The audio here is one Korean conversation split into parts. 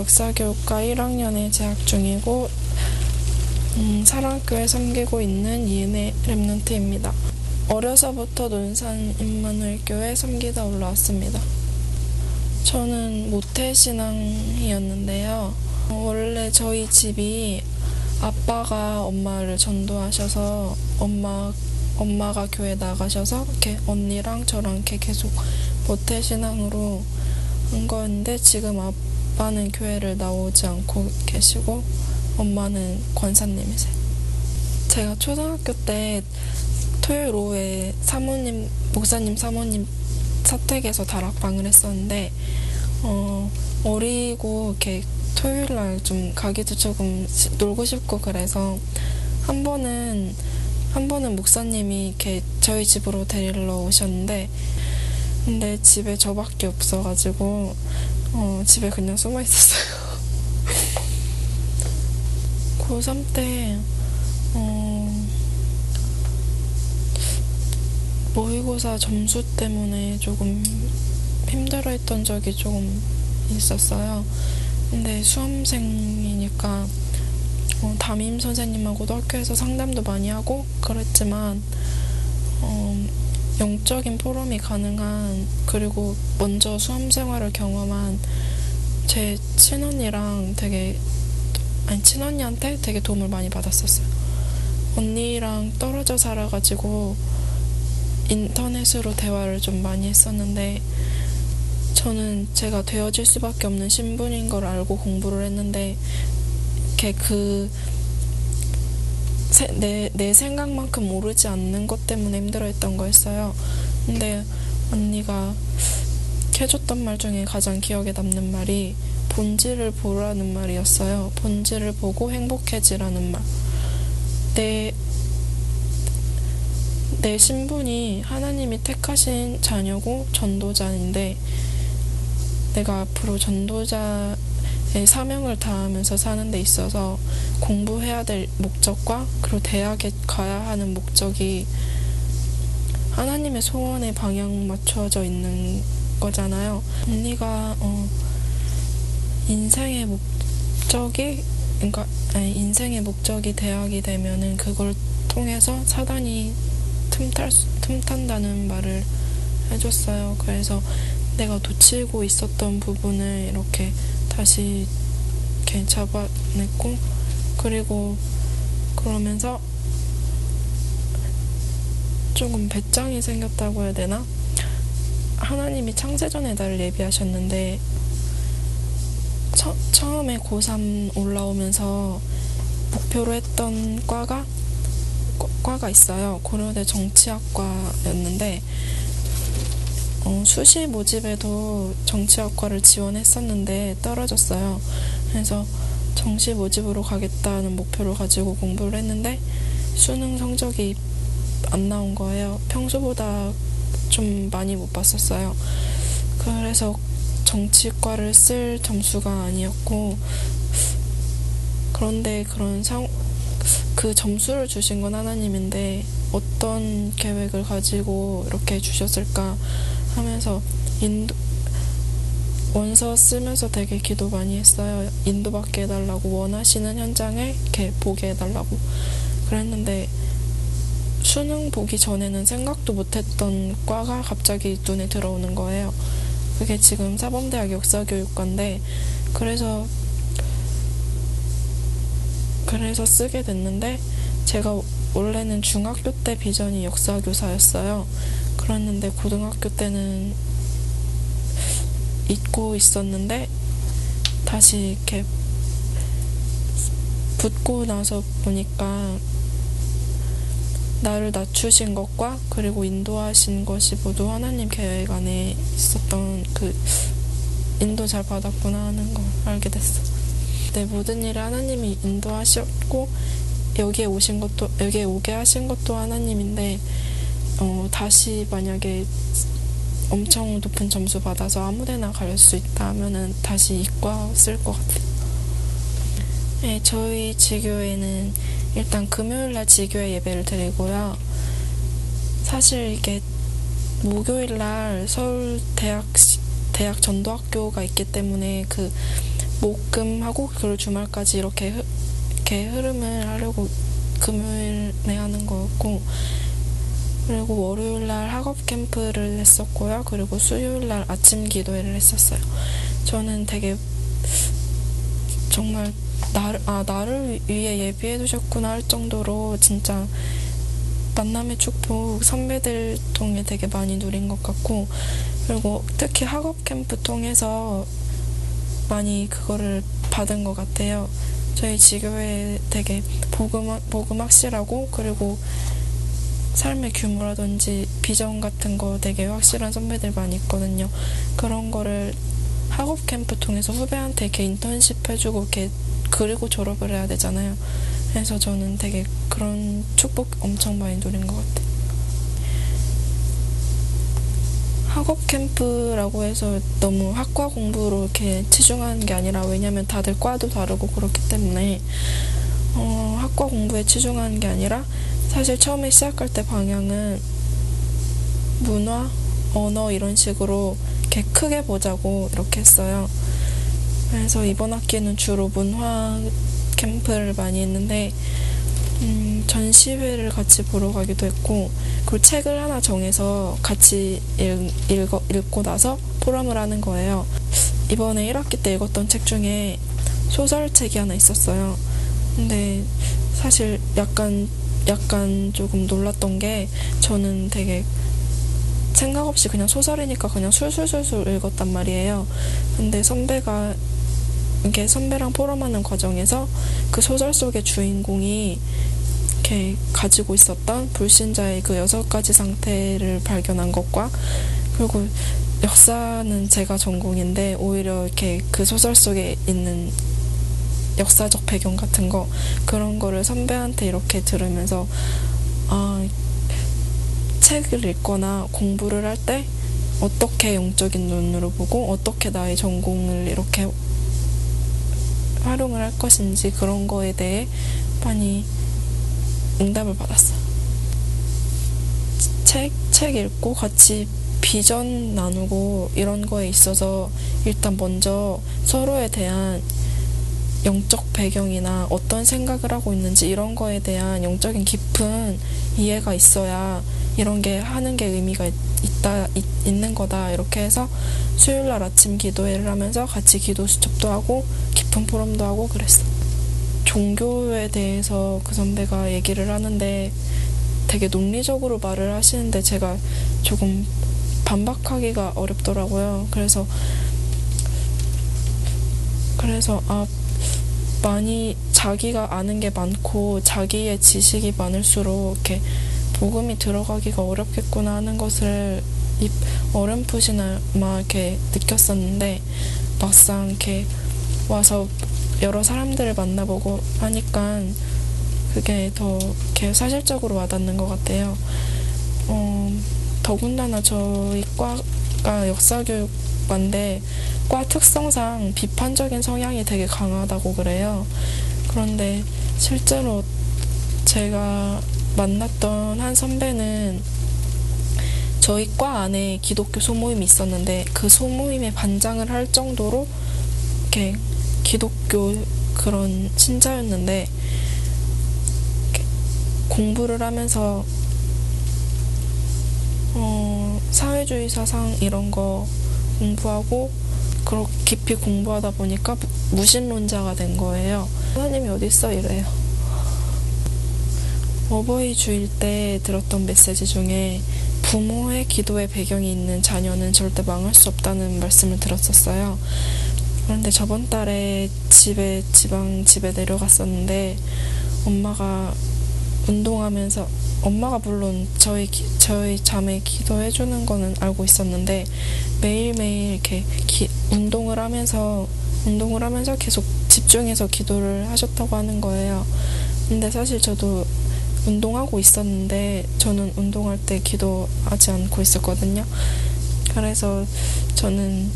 역사교육과 1학년에 재학 중이고 음, 사랑교회 섬기고 있는 이은혜 랩런트입니다. 어려서부터 논산 임마누엘교회 섬기다 올라왔습니다. 저는 모태신앙이었는데요. 원래 저희 집이 아빠가 엄마를 전도하셔서 엄마 엄마가 교회 나가셔서 이렇게 언니랑 저랑 이렇게 계속 모태신앙으로 한 거였는데 지금 아빠 는 교회를 나오지 않고 계시고 엄마는 권사님이세요. 제가 초등학교 때 토요일 오후에 사모님 목사님 사모님 사택에서 다락방을 했었는데 어, 어리고 이렇게 토요일 날 좀 가기도 조금 놀고 싶고 그래서 한 번은 한 번은 목사님이 이렇게 저희 집으로 데리러 오셨는데 근데 집에 저밖에 없어가지고 어, 집에 그냥 숨어 있었어요. 고3 때 어, 모의고사 점수 때문에 조금 힘들어 했던 적이 조금 있었어요. 근데 수험생이니까 어, 담임 선생님하고도 학교에서 상담도 많이 하고 그랬지만 어, 영적인 포럼이 가능한 그리고 먼저 수험 생활을 경험한 제 친언니랑 되게 아니 친언니한테 되게 도움을 많이 받았었어요. 언니랑 떨어져 살아가지고 인터넷으로 대화를 좀 많이 했었는데 저는 제가 되어질 수밖에 없는 신분인 걸 알고 공부를 했는데 이렇게 그 내, 내 생각만큼 모르지 않는 것 때문에 힘들어했던 거였어요. 근데 언니가 해줬던 말 중에 가장 기억에 남는 말이 본질을 보라는 말이었어요. 본질을 보고 행복해지라는 말. 내, 내 신분이 하나님이 택하신 자녀고 전도자인데 내가 앞으로 전도자의 사명을 다하면서 사는 데 있어서 공부해야 될 목적과 그리고 대학에 가야 하는 목적이 하나님의 소원에 방향 맞춰져 있는 거잖아요. 언니가 어, 인생의 목적이 그러니까 아니, 인생의 목적이 대학이 되면은 그걸 통해서 사단이 틈탈 틈탄다는 말을 해줬어요. 그래서 내가 놓치고 있었던 부분을 이렇게 다시 잡아냈고 그리고 그러면서 조금 배짱이 생겼다고 해야 되나? 하나님이 창세전에 나를 예비하셨는데 처, 처음에 고3 올라오면서 목표로 했던 과가 과가 있어요. 고려대 정치학과였는데 어, 수시 모집에도 정치학과를 지원했었는데 떨어졌어요. 그래서 정시 모집으로 가겠다는 목표를 가지고 공부를 했는데 수능 성적이 안 나온 거예요. 평소보다 좀 많이 못 봤었어요. 그래서 정치과를 쓸 점수가 아니었고 그런데 그런 상, 그 점수를 주신 건 하나님인데 어떤 계획을 가지고 이렇게 주셨을까 하면서 인도, 원서 쓰면서 되게 기도 많이 했어요. 인도받게 해달라고 원하시는 현장을 이렇게 보게 해달라고 그랬는데 수능 보기 전에는 생각도 못했던 과가 갑자기 눈에 들어오는 거예요. 그게 지금 사범대학 역사교육과인데 그래서 그래서 쓰게 됐는데 제가 원래는 중학교 때 비전이 역사교사였어요. 그랬는데 고등학교 때는 잊고 있었는데 다시 이렇게 붙고 나서 보니까 나를 낮추신 것과 그리고 인도하신 것이 모두 하나님 계획 안에 있었던 그 인도 잘 받았구나 하는 걸 알게 됐어. 내 모든 일을 하나님이 인도하셨고 여기에 오신 것도 여기에 오게 하신 것도 하나님인데 어, 다시 만약에 엄청 높은 점수 받아서 아무데나 갈 수 있다 하면은 다시 이과 쓸 것 같아요. 네, 저희 지교회는 일단 금요일 날 지교회 예배를 드리고요. 사실 이게 목요일 날 서울 대학 대학 전도학교가 있기 때문에 그 목금하고 그리고 주말까지 이렇게, 흐, 이렇게 흐름을 하려고 금요일에 하는 거였고 그리고 월요일 날 학업 캠프를 했었고요. 그리고 수요일 날 아침 기도회를 했었어요. 저는 되게 정말 나를, 아, 나를 위해 예비해 두셨구나 할 정도로 진짜 만남의 축복 선배들 통해 되게 많이 누린 것 같고 그리고 특히 학업 캠프 통해서 많이 그거를 받은 것 같아요. 저희 지교회 되게 복음, 복음 확실하고 그리고 삶의 규모라든지 비전 같은 거 되게 확실한 선배들 많이 있거든요. 그런 거를 학업 캠프 통해서 후배한테 이렇게 인턴십 해주고 이렇게 그리고 졸업을 해야 되잖아요. 그래서 저는 되게 그런 축복 엄청 많이 누린 것 같아요. 학업 캠프라고 해서 너무 학과 공부로 이렇게 치중하는 게 아니라 왜냐면 다들 과도 다르고 그렇기 때문에 어, 학과 공부에 치중하는 게 아니라 사실 처음에 시작할 때 방향은 문화, 언어 이런 식으로 이렇게 크게 보자고 이렇게 했어요. 그래서 이번 학기는 주로 문화 캠프를 많이 했는데 음, 전시회를 같이 보러 가기도 했고 그 책을 하나 정해서 같이 읽, 읽어, 읽고 나서 포럼을 하는 거예요. 이번에 1학기 때 읽었던 책 중에 소설책이 하나 있었어요. 근데 사실 약간 약간 조금 놀랐던 게 저는 되게 생각 없이 그냥 소설이니까 그냥 술술술술 읽었단 말이에요. 근데 선배가 이게 선배랑 포럼하는 과정에서 그 소설 속의 주인공이 이렇게 가지고 있었던 불신자의 그 여섯 가지 상태를 발견한 것과 그리고 역사는 제가 전공인데 오히려 이렇게 그 소설 속에 있는 역사적 배경 같은 거 그런 거를 선배한테 이렇게 들으면서 아 책을 읽거나 공부를 할 때 어떻게 영적인 눈으로 보고 어떻게 나의 전공을 이렇게 활용을 할 것인지 그런 거에 대해 많이 응답을 받았어요. 책, 책 읽고 같이 비전 나누고 이런 거에 있어서 일단 먼저 서로에 대한 영적 배경이나 어떤 생각을 하고 있는지 이런 거에 대한 영적인 깊은 이해가 있어야 이런 게 하는 게 의미가 있다 있, 있는 거다 이렇게 해서 수요일 날 아침 기도회를 하면서 같이 기도 수첩도 하고 깊은 포럼도 하고 그랬어. 종교에 대해서 그 선배가 얘기를 하는데 되게 논리적으로 말을 하시는데 제가 조금 반박하기가 어렵더라고요. 그래서 그래서 아 많이 자기가 아는 게 많고 자기의 지식이 많을수록 이렇게 복음이 들어가기가 어렵겠구나 하는 것을 어렴풋이나마 이렇게 느꼈었는데 막상 이렇게 와서 여러 사람들을 만나보고 하니까 그게 더 이렇게 사실적으로 와닿는 것 같아요. 어, 더군다나 저희 과가 역사교육 과인데 과 특성상 비판적인 성향이 되게 강하다고 그래요. 그런데 실제로 제가 만났던 한 선배는 저희 과 안에 기독교 소모임이 있었는데 그 소모임에 반장을 할 정도로 이렇게 기독교 그런 신자였는데 공부를 하면서 어, 사회주의 사상 이런 거 공부하고 그렇게 깊이 공부하다 보니까 무신론자가 된 거예요. 하나님이 어디 있어 이래요. 어버이 주일 때 들었던 메시지 중에 부모의 기도의 배경이 있는 자녀는 절대 망할 수 없다는 말씀을 들었었어요. 그런데 저번 달에 집에 지방 집에 내려갔었는데 엄마가 운동하면서 엄마가 물론 저희 저희 자매 기도해 주는 거는 알고 있었는데 매일매일 이렇게 기, 운동을 하면서 운동을 하면서 계속 집중해서 기도를 하셨다고 하는 거예요. 근데 사실 저도 운동하고 있었는데 저는 운동할 때 기도하지 않고 있었거든요. 그래서 저는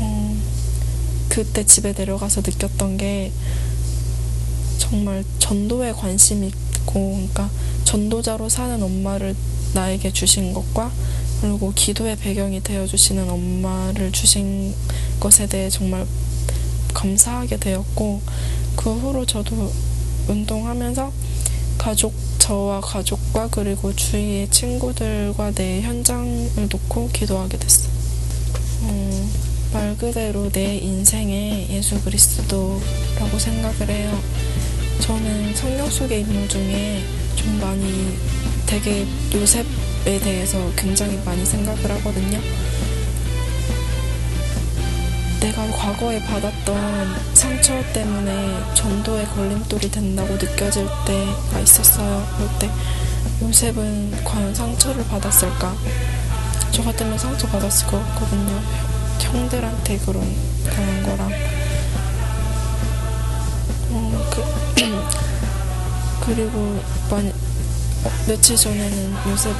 어, 그때 집에 내려가서 느꼈던 게 정말 전도에 관심 있고, 그러니까 전도자로 사는 엄마를 나에게 주신 것과 그리고 기도의 배경이 되어 주시는 엄마를 주신 것에 대해 정말 감사하게 되었고 그 후로 저도 운동하면서 가족 저와 가족과 그리고 주위의 친구들과 내 현장을 놓고 기도하게 됐어요. 어, 말 그대로 내 인생의 예수 그리스도라고 생각을 해요. 저는 성경 속의 인물 중에 좀 많이 되게 요셉에 대해서 굉장히 많이 생각을 하거든요. 내가 과거에 받았던 상처 때문에 전도에 걸림돌이 된다고 느껴질 때가 있었어요. 그럴 때 요셉은 과연 상처를 받았을까? 저 같으면 상처 받았을 것 같거든요. 형들한테 그런 그런 거랑 그, 그리고 만, 어, 며칠 전에는 요셉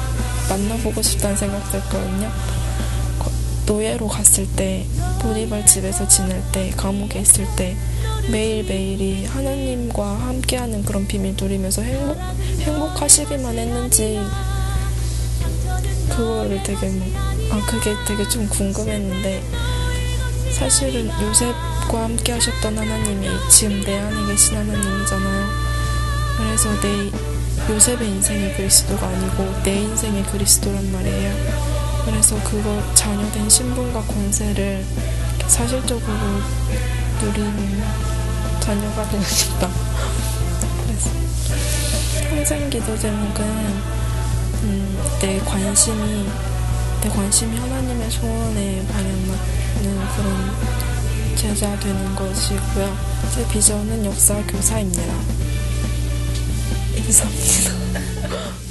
만나보고 싶다는 생각 들었거든요. 노예로 갔을 때, 보디발 집에서 지낼 때, 감옥에 있을 때, 매일매일이 하나님과 함께하는 그런 비밀 누리면서 행복, 행복하시기만 했는지, 그거를 되게 뭐, 아, 그게 되게 좀 궁금했는데, 사실은 요셉 과 함께 하셨던 하나님이 지금 내 안에 계신 하나님이잖아요. 그래서 내 요셉의 인생이 그리스도가 아니고 내 인생의 그리스도란 말이에요. 그래서 그거 자녀된 신분과 권세를 사실적으로 누리는 자녀가 되고 싶다. 그래서 평생 기도 제목은 음, 내 관심이 내 관심이 하나님의 소원에 그런 제자 되는 것이고요. 제 비전은 역사 교사입니다. 이상입니다.